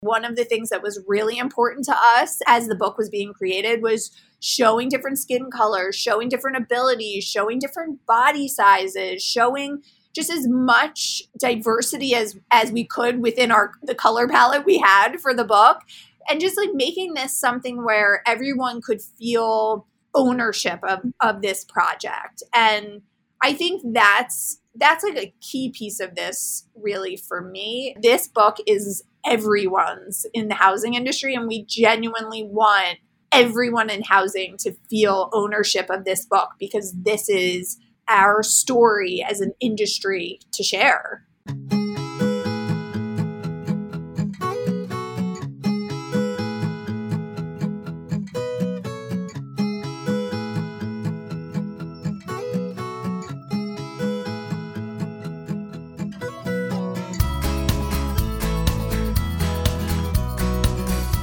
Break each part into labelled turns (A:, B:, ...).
A: One of the things that was really important to us as the book was being created was showing different skin colors, showing different abilities, showing different body sizes, showing just as much diversity as as we could within our the color palette we had for the book. And just like making this something where everyone could feel ownership of, of this project. And i think that's that's like a key piece of this really for me this book is everyone's in the housing industry and we genuinely want everyone in housing to feel ownership of this book because this is our story as an industry to share.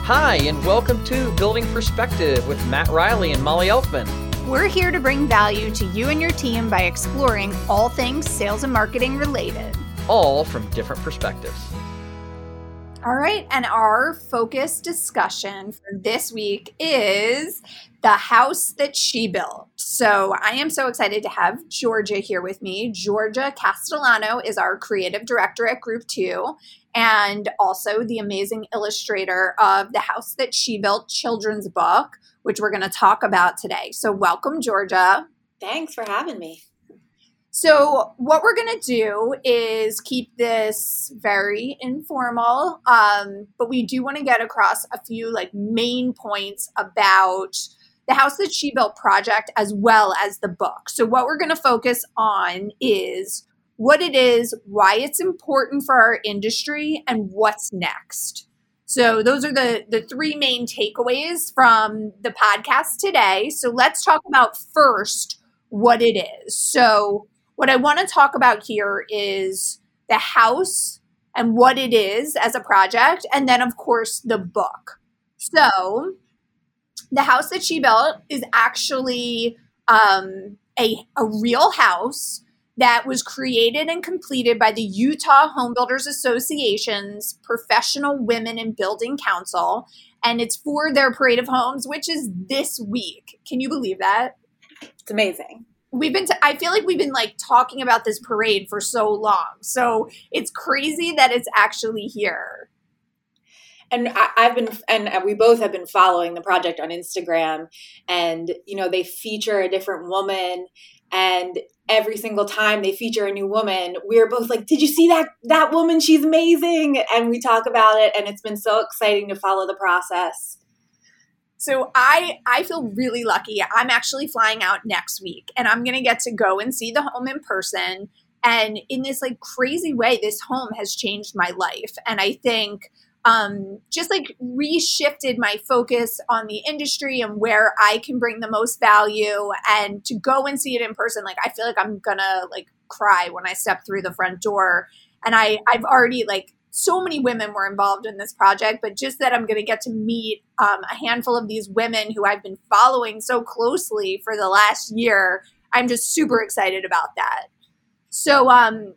B: Hi, and welcome to Building Perspective with Matt Riley and Molly Elfman.
A: We're here to bring value to you and your team by exploring all things sales and marketing related,
B: all from different perspectives.
A: All right, and our focus discussion for this week is the house that she built. So I am so excited to have Georgia here with me. Georgia Castellano is our creative director at Group Two and also the amazing illustrator of the house that she built children's book which we're going to talk about today. So, welcome, Georgia.
C: Thanks for having me.
A: So, what we're going to do is keep this very informal, um, but we do want to get across a few like main points about the House That She Built project as well as the book. So, what we're going to focus on is what it is, why it's important for our industry, and what's next. So those are the the three main takeaways from the podcast today. So let's talk about first what it is. So what I want to talk about here is the house and what it is as a project and then of course the book. So the house that she built is actually um, a, a real house that was created and completed by the Utah Home Builders Association's Professional Women in Building Council. And it's for their parade of homes, which is this week. Can you believe that?
C: It's amazing.
A: We've been, t- I feel like we've been like talking about this parade for so long. So it's crazy that it's actually here.
C: And I, I've been, and we both have been following the project on Instagram, and you know they feature a different woman. And every single time they feature a new woman we're both like did you see that that woman? She's amazing. And we talk about it. And it's been so exciting to follow the process
A: so i i feel really lucky i'm actually flying out next week and i'm gonna get to go and see the home in person and in this like crazy way this home has changed my life and i think um, just like reshifted my focus on the industry and where I can bring the most value and to go and see it in person. Like, I feel like I'm gonna like cry when I step through the front door. And I, I've already like so many women were involved in this project, but just that I'm going to get to meet um, a handful of these women who I've been following so closely for the last year. I'm just super excited about that. So, um,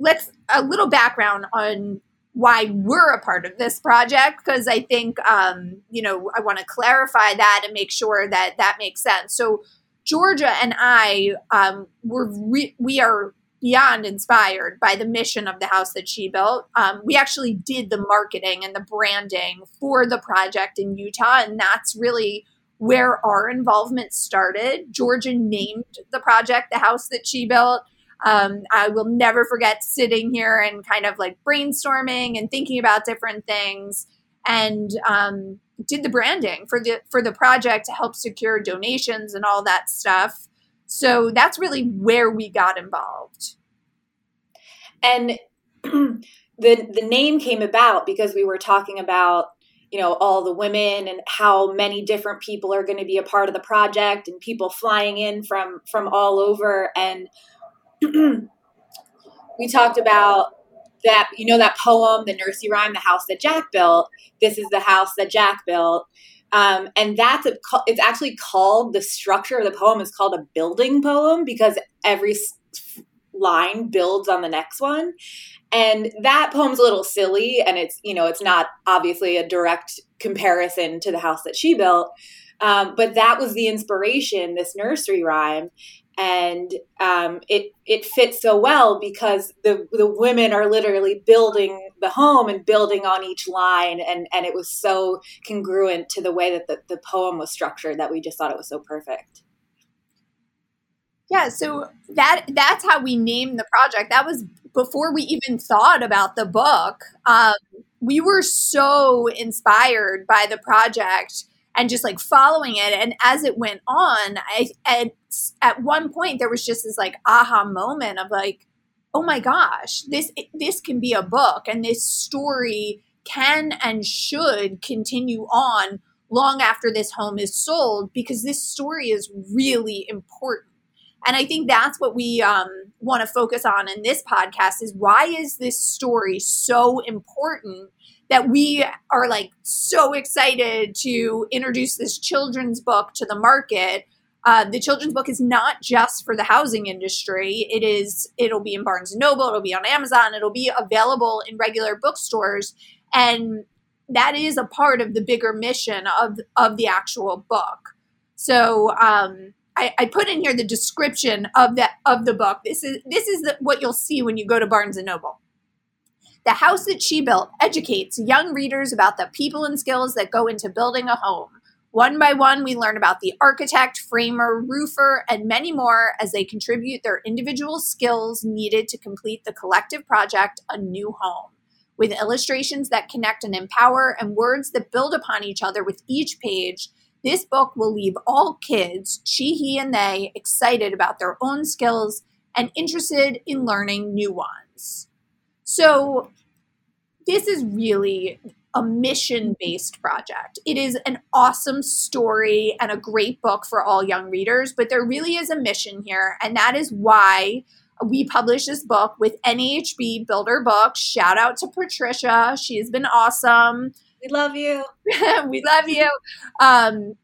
A: let's a little background on why we're a part of this project because I think um, you know I want to clarify that and make sure that that makes sense. So Georgia and I um, were re- we are beyond inspired by the mission of the house that she built. Um, we actually did the marketing and the branding for the project in Utah, and that's really where our involvement started. Georgia named the project the house that she built. Um, I will never forget sitting here and kind of like brainstorming and thinking about different things, and um, did the branding for the for the project to help secure donations and all that stuff. So that's really where we got involved.
C: And the the name came about because we were talking about you know all the women and how many different people are going to be a part of the project and people flying in from from all over. And we talked about that you know that poem the nursery rhyme the house that jack built? This is the house that jack built um, and that's a, it's actually called the structure of the poem is called a building poem because every line builds on the next one And that poem's a little silly, and it's you know it's not obviously a direct comparison to the house that she built, um, but that was the inspiration. This nursery rhyme, and um, it it fits so well because the the women are literally building the home and building on each line, and and it was so congruent to the way that the, the poem was structured that we just thought it was so perfect.
A: Yeah, so that that's how we named the project. That was before we even thought about the book. Um, we were so inspired by the project and just like following it. And as it went on, I at, at one point there was just this like aha moment of like, oh my gosh, this this can be a book, and this story can and should continue on long after this home is sold because this story is really important. And I think that's what we um, want to focus on in this podcast is why is this story so important that we are like so excited to introduce this children's book to the market. Uh, the children's book is not just for the housing industry. It is. It'll be in Barnes and Noble. It'll be on Amazon. It'll be available in regular bookstores, and that is a part of the bigger mission of of the actual book. So um, I, I, put in here the description of that of the book. This is this is the, what you'll see when you go to Barnes and Noble. The House That She Built educates young readers about the people and skills that go into building a home. One by one, we learn about the architect, framer, roofer, and many more as they contribute their individual skills needed to complete the collective project, A New Home. With illustrations that connect and empower and words that build upon each other with each page, this book will leave all kids, she, he, and they, excited about their own skills and interested in learning new ones. So, this is really a mission based project. It is an awesome story and a great book for all young readers, but there really is a mission here. And that is why we publish this book with NAHB Builder Books. Shout out to Patricia. She has been awesome.
C: We love you.
A: we love you. Um,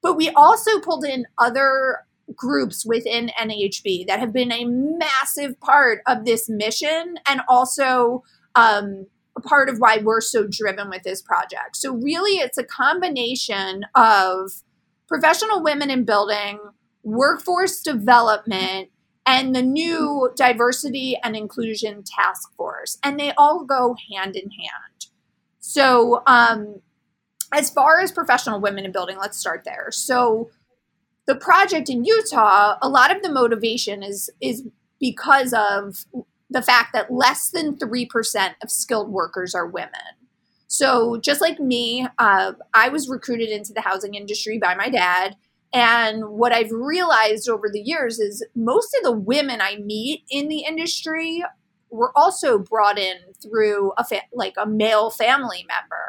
A: but we also pulled in other groups within NAHB that have been a massive part of this mission and also um, a part of why we're so driven with this project. So, really, it's a combination of professional women in building, workforce development, and the new diversity and inclusion task force. And they all go hand in hand. So, um, as far as professional women in building, let's start there. So, the project in Utah, a lot of the motivation is is because of the fact that less than 3% of skilled workers are women. So, just like me, uh, I was recruited into the housing industry by my dad. And what I've realized over the years is most of the women I meet in the industry were also brought in through a fa- like a male family member.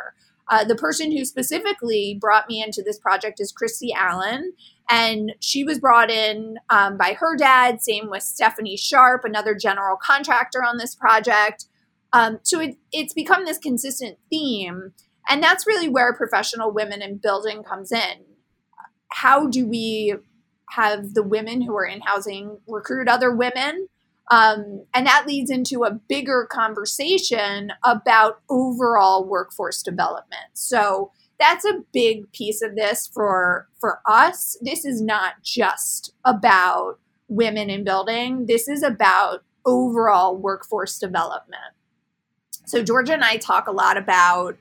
A: Uh, the person who specifically brought me into this project is Christy Allen, and she was brought in um, by her dad. Same with Stephanie Sharp, another general contractor on this project. Um, so it, it's become this consistent theme, and that's really where professional women in building comes in. How do we have the women who are in housing recruit other women? Um, and that leads into a bigger conversation about overall workforce development. So that's a big piece of this for for us. This is not just about women in building. This is about overall workforce development. So Georgia and I talk a lot about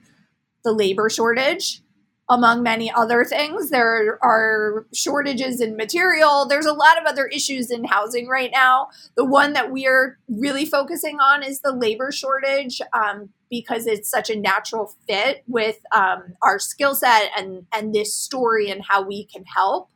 A: the labor shortage among many other things. There are shortages in material. There's a lot of other issues in housing right now. The one that we are really focusing on is the labor shortage um, because it's such a natural fit with um, our skill set and, and this story and how we can help.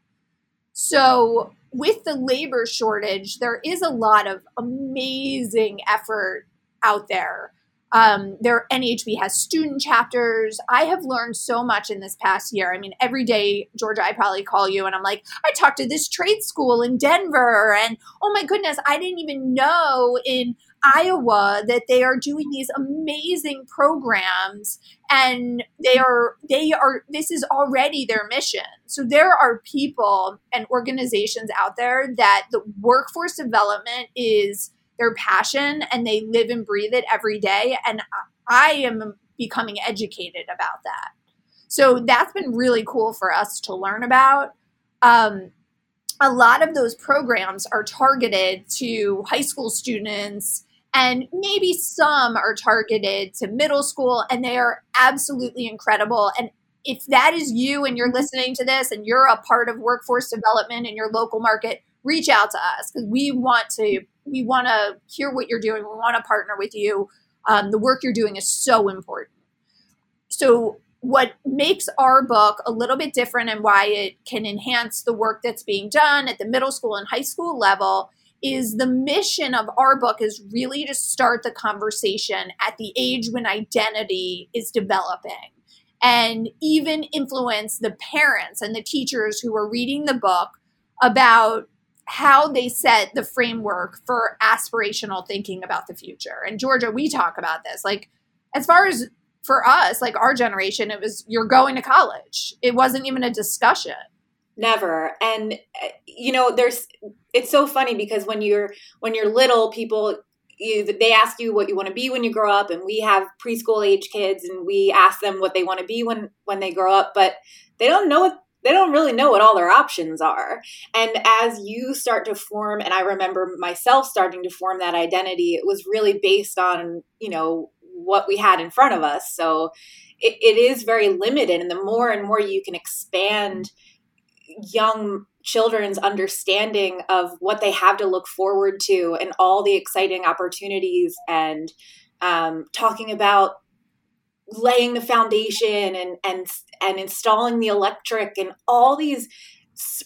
A: So, with the labor shortage, there is a lot of amazing effort out there um, their NAHB has student chapters. I have learned so much in this past year. I mean, every day, Georgia, I probably call you and I'm like, I talked to this trade school in Denver, and oh my goodness, I didn't even know in Iowa that they are doing these amazing programs and they are they are this is already their mission. So there are people and organizations out there that the workforce development is their passion and they live and breathe it every day. And I am becoming educated about that. So that's been really cool for us to learn about. Um, a lot of those programs are targeted to high school students and maybe some are targeted to middle school and they are absolutely incredible and if that is you and you're listening to this and you're a part of workforce development in your local market reach out to us because we want to we want to hear what you're doing we want to partner with you. Um, the work you're doing is so important. So what makes our book a little bit different and why it can enhance the work that's being done at the middle school and high school level is the mission of our book is really to start the conversation at the age when identity is developing and even influence the parents and the teachers who are reading the book about how they set the framework for aspirational thinking about the future. And Georgia, we talk about this. Like, as far as for us, like our generation, it was you're going to college. It wasn't even a discussion.
C: Never. And uh, you know, there's it's so funny because when you're when you're little, people you, they ask you what you want to be when you grow up and we have preschool age kids and we ask them what they want to be when when they grow up but they don't know what they don't really know what all their options are. And as you start to form and i remember myself starting to form that identity it was really based on you know what we had in front of us. So it, it is very limited and the more and more you can expand young children's understanding of what they have to look forward to and all the exciting opportunities and um, talking about laying the foundation and and and installing the electric and all these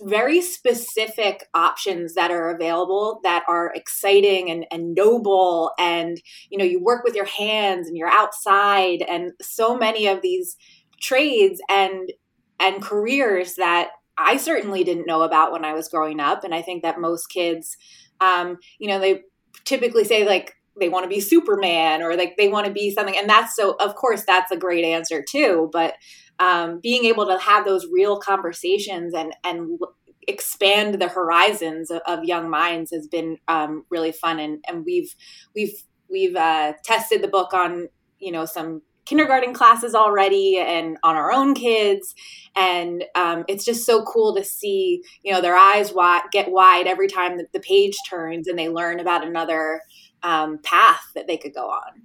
C: very specific options that are available that are exciting and, and noble and you know you work with your hands and you're outside and so many of these trades and and careers that I certainly didn't know about when I was growing up. And I think that most kids, um, you know, they typically say like they want to be Superman or like they want to be something. And that's so, of course, that's a great answer too. But um, being able to have those real conversations and, and expand the horizons of, of young minds has been um, really fun. And, and we've, we've, we've uh, tested the book on, you know, some kindergarten classes already and on our own kids and um, it's just so cool to see you know their eyes wide, get wide every time that the page turns and they learn about another um, path that they could go on.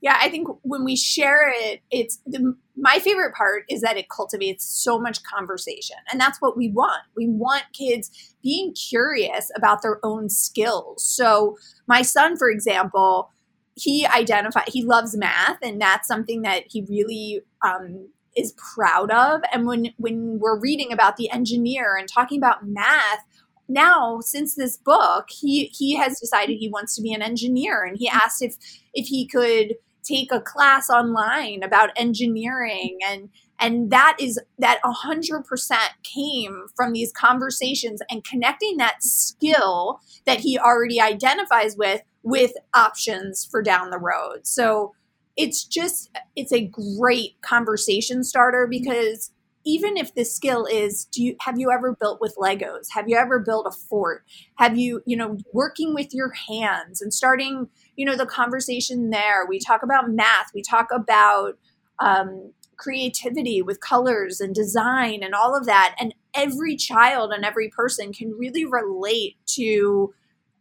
A: Yeah i think when we share it it's the, my favorite part is that it cultivates so much conversation and that's what we want. We want kids being curious about their own skills. So my son for example he identified he loves math and that's something that he really um, is proud of. And when when we're reading about the engineer and talking about math now since this book he he has decided he wants to be an engineer and he asked if if he could take a class online about engineering and and that is that 100% came from these conversations and connecting that skill that he already identifies with with options for down the road. So it's just it's a great conversation starter because even if the skill is do you have you ever built with legos? Have you ever built a fort? Have you you know working with your hands and starting you know the conversation there? We talk about math. We talk about um, creativity with colors and design and all of that. And every child and every person can really relate to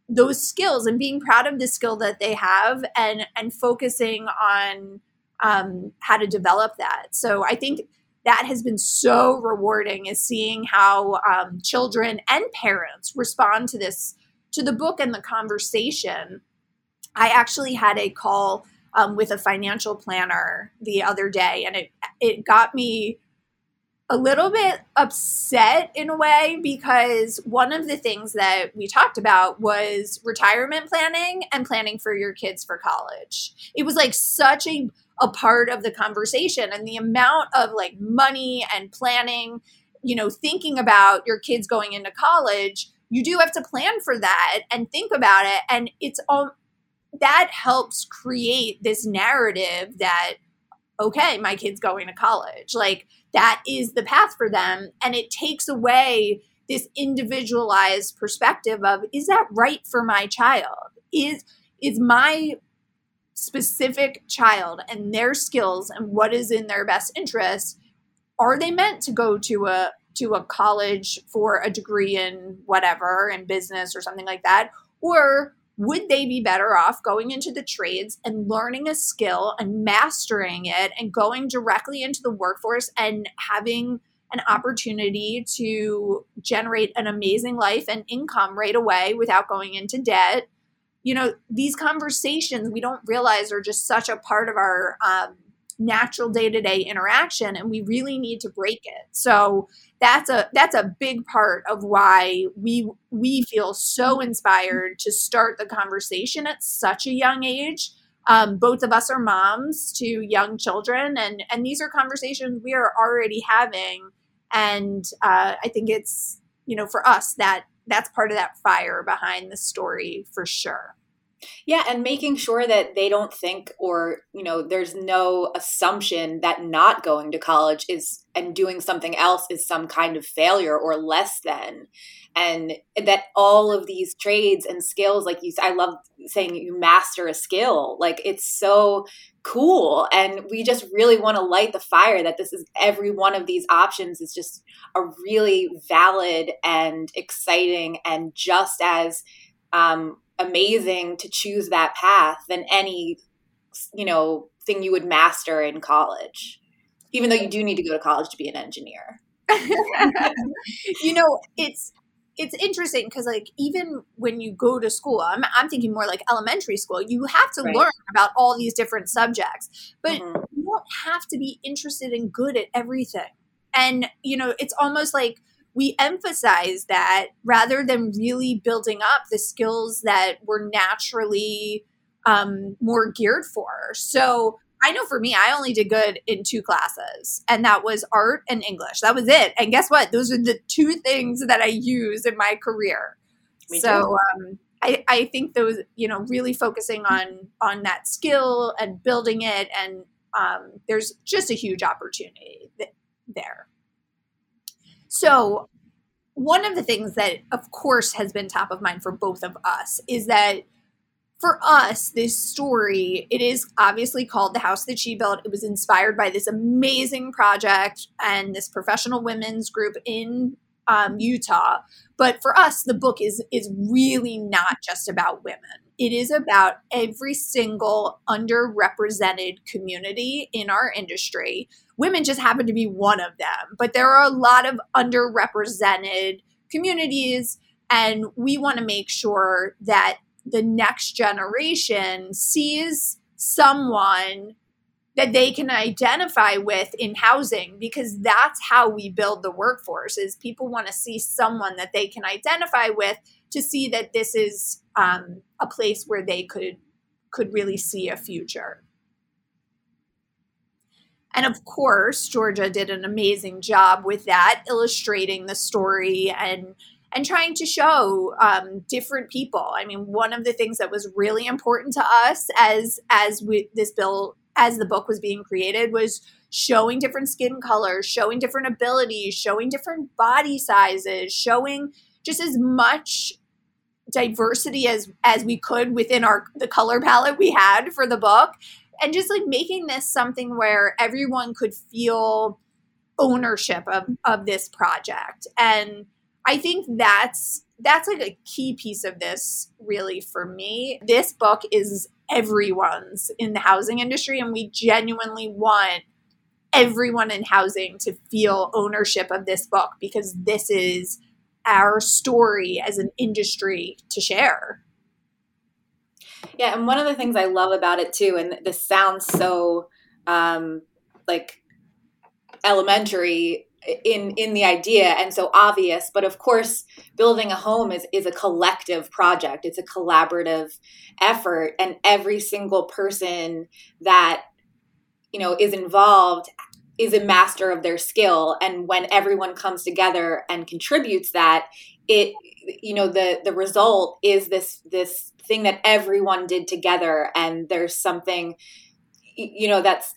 A: those skills and being proud of the skill that they have and and focusing on um, how to develop that. So i think that has been so rewarding is seeing how um, children and parents respond to this to the book and the conversation i actually had a call um, with a financial planner the other day and it it got me a little bit upset in a way because one of the things that we talked about was retirement planning and planning for your kids for college. It was like such a a part of the conversation and the amount of like money and planning, you know, thinking about your kids going into college, you do have to plan for that and think about it and it's all that helps create this narrative that okay, my kid's going to college. Like that is the path for them. And it takes away this individualized perspective of is that right for my child? is is my specific child and their skills and what is in their best interest are they meant to go to a to a college for a degree in whatever in business or something like that? Or would they be better off going into the trades and learning a skill and mastering it and going directly into the workforce and having an opportunity to generate an amazing life and income right away without going into debt you know these conversations we don't realize are just such a part of our um, natural day-to-day interaction and we really need to break it. So that's a that's a big part of why we we feel so inspired to start the conversation at such a young age. Um, both of us are moms to young children and and these are conversations we are already having. And uh, i think it's you know for us that that's part of that fire behind the story for sure
C: yeah, and making sure that they don't think or, you know, there's no assumption that not going to college is and doing something else is some kind of failure or less than. And that all of these trades and skills, like you I love saying you master a skill. Like it's so cool. And we just really want to light the fire that this is every one of these options is just a really valid and exciting and just as um, amazing to choose that path than any you know thing you would master in college even though you do need to go to college to be an engineer
A: you know it's it's interesting because like even when you go to school I'm, I'm thinking more like elementary school you have to right. learn about all these different subjects but mm-hmm. you don't have to be interested and good at everything and you know it's almost like we emphasize that rather than really building up the skills that we're naturally um, more geared for. So I know for me, I only did good in two classes, and that was art and English. That was it. And guess what? Those are the two things that I use in my career. Me so um, I, I think those, you know, really focusing on on that skill and building it, and um, there's just a huge opportunity th- there. So, one of the things that, of course, has been top of mind for both of us is that for us, this story, it is obviously called The House That She Built. It was inspired by this amazing project and this professional women's group in um, Utah. But for us, the book is is really not just about women. It is about every single underrepresented community in our industry women just happen to be one of them. But there are a lot of underrepresented communities, and we want to make sure that the next generation sees someone that they can identify with in housing because that's how we build the workforce is people want to see someone that they can identify with to see that this is um, a place where they could could really see a future. And of course, Georgia did an amazing job with that, illustrating the story and and trying to show um, different people. I mean, one of the things that was really important to us as as we, this bill as the book was being created was showing different skin colors, showing different abilities, showing different body sizes, showing just as much diversity as as we could within our the color palette we had for the book and just like making this something where everyone could feel ownership of, of this project and i think that's that's like a key piece of this really for me. This book is everyone's in the housing industry and we genuinely want everyone in housing to feel ownership of this book because this is our story as an industry to share.
C: Yeah, and one of the things I love about it too, and this sounds so um, like elementary in in the idea and so obvious but of course building a home is is a collective project. It's a collaborative effort and every single person that you know is involved is a master of their skill and when everyone comes together and contributes that it you know the the result is this this thing that everyone did together and there's something you know that's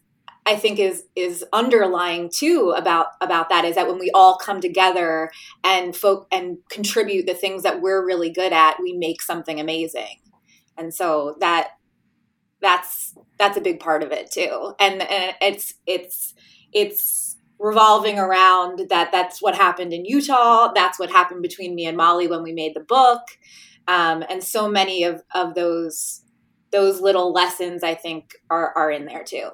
C: I think is is underlying too about about that is that when we all come together and folk and contribute the things that we're really good at, we make something amazing. and so that that's that's a big part of it too. And, and it's it's it's revolving around that that's what happened in utah. That's what happened between me and molly when we made the book. Um, and so many of of those those little lessons i think are are in there too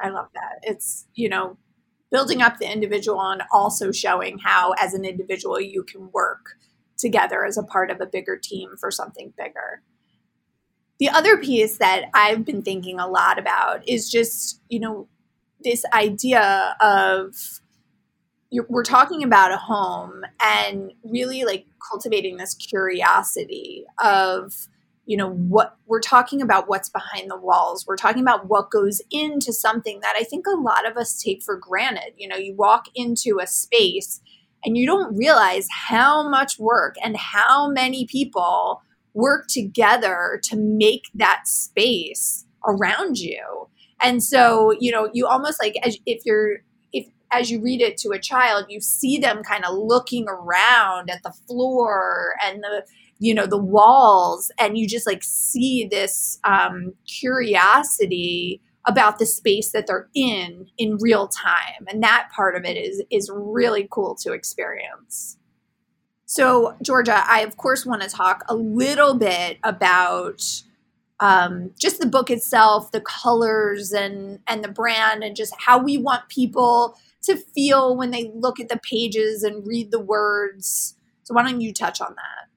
A: i love that. It's you know building up the individual and also showing how as an individual you can work together as a part of a bigger team for something bigger. The other piece that I've been thinking a lot about is just, you know, this idea of we're talking about a home and really like cultivating this curiosity of you know what we're talking about what's behind the walls we're talking about what goes into something that i think a lot of us take for granted you know you walk into a space and you don't realize how much work and how many people work together to make that space around you. And so, you know, you almost like as if you're if as you read it to a child, you see them kind of looking around at the floor and the you know the walls and you just like see this um, curiosity about the space that they're in in real time and that part of it is is really cool to experience so, Georgia, I of course want to talk a little bit about um, just the book itself, the colors and and the brand, and just how we want people to feel when they look at the pages and read the words. So, why don't you touch on
C: that?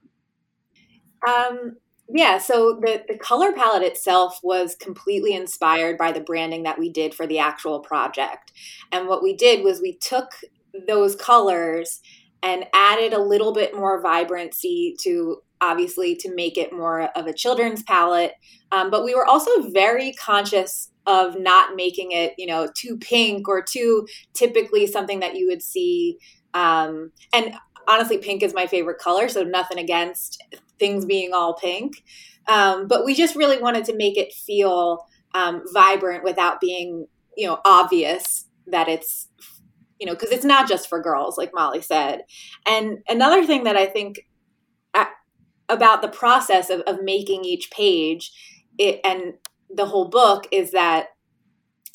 C: Um, yeah, so the, the color palette itself was completely inspired by the branding that we did for the actual project. And what we did was we took those colors and added a little bit more vibrancy to obviously to make it more of a children's palette um, but we were also very conscious of not making it you know too pink or too typically something that you would see um, and honestly pink is my favorite color so nothing against things being all pink um, but we just really wanted to make it feel um, vibrant without being you know obvious that it's you know, because it's not just for girls, like Molly said. And another thing that I think about the process of, of making each page it, and the whole book is that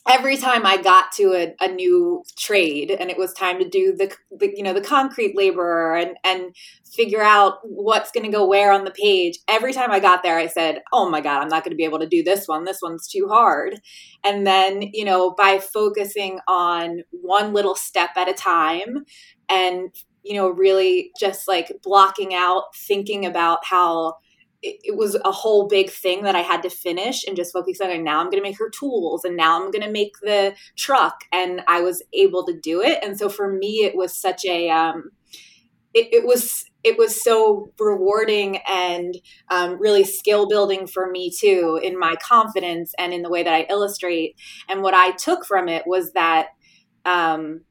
C: every time I got to a, a, new trade and it was time to do the, the you know the concrete laborer and and figure out what's going to go where on the page every time I got there I said oh my god I'm not going to be able to do this one. This one's too hard. And then you know by focusing on one little step at a time and you know really just like blocking out thinking about how it, was a whole big thing that I had to finish and just focus on. And now I'm going to make her tools, and now I'm going to make the truck, and I was able to do it. And so for me, it was such a um, it, it was it was so rewarding and um, really skill building for me too in my confidence and in the way that I illustrate. And what I took from it was that um,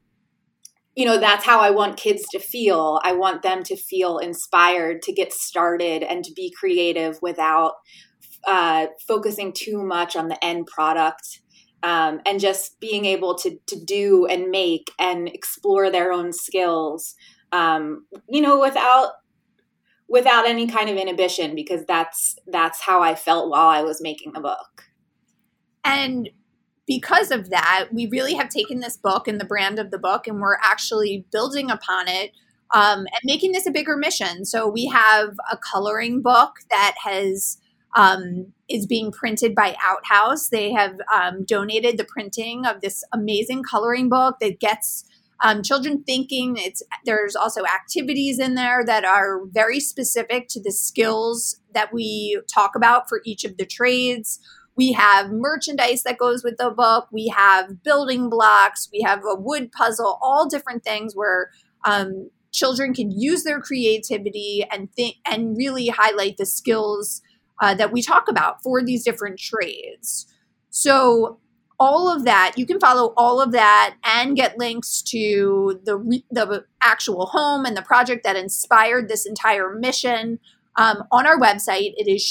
C: you know that's how i want kids to feel. I want them to feel inspired to get started and to be creative without uh, focusing too much on the end product um, and just being able to, to do and make and explore their own skills um, you know without without any kind of inhibition because that's that's how i felt while i was making the book.
A: And because of that, we really have taken this book and the brand of the book, and we're actually building upon it um, and making this a bigger mission. So we have a coloring book that has um, is being printed by Outhouse. They have um, donated the printing of this amazing coloring book that gets um, children thinking. It's there's also activities in there that are very specific to the skills that we talk about for each of the trades. We have merchandise that goes with the book. We have building blocks. We have a wood puzzle, all different things where um, children can use their creativity and think and really highlight the skills uh, that we talk about for these different trades. So all of that you can follow all of that and get links to the the actual home and the project that inspired this entire mission um, on our website. It is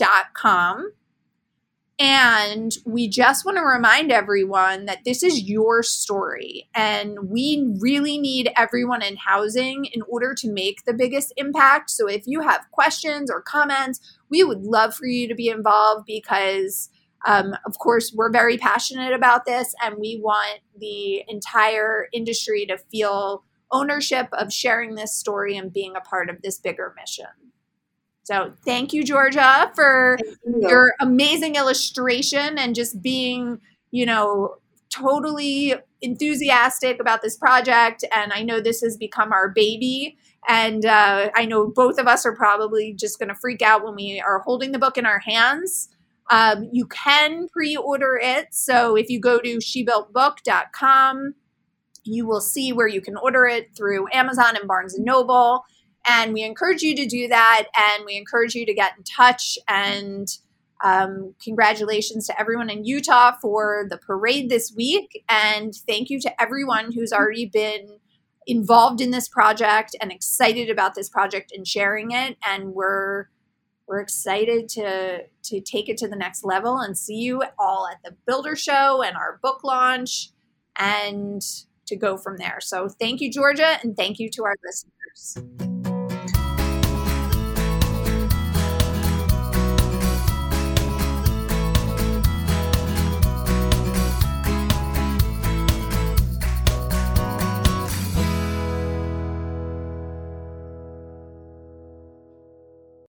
A: shebuiltbook.com. And we just want to remind everyone that this is your story. And we really need everyone in housing in order to make the biggest impact. So if you have questions or comments, we would love for you to be involved because, um, of course, we're very passionate about this and we want the entire industry to feel ownership of sharing this story and being a part of this bigger mission. So thank you, Georgia, for you. your amazing illustration and just being, you know, totally enthusiastic about this project. And I know this has become our baby. And uh, I know both of us are probably just going to freak out when we are holding the book in our hands. Um, you can pre order it. So if you go to shebuiltbook.com, you will see where you can order it through Amazon and Barnes and Noble. And we encourage you to do that. And we encourage you to get in touch. And um, congratulations to everyone in Utah for the parade this week. And thank you to everyone who's already been involved in this project and excited about this project and sharing it. And we're we're excited to to take it to the next level and see you all at the builder show and our book launch and to go from there. So thank you, Georgia, and thank you to our listeners.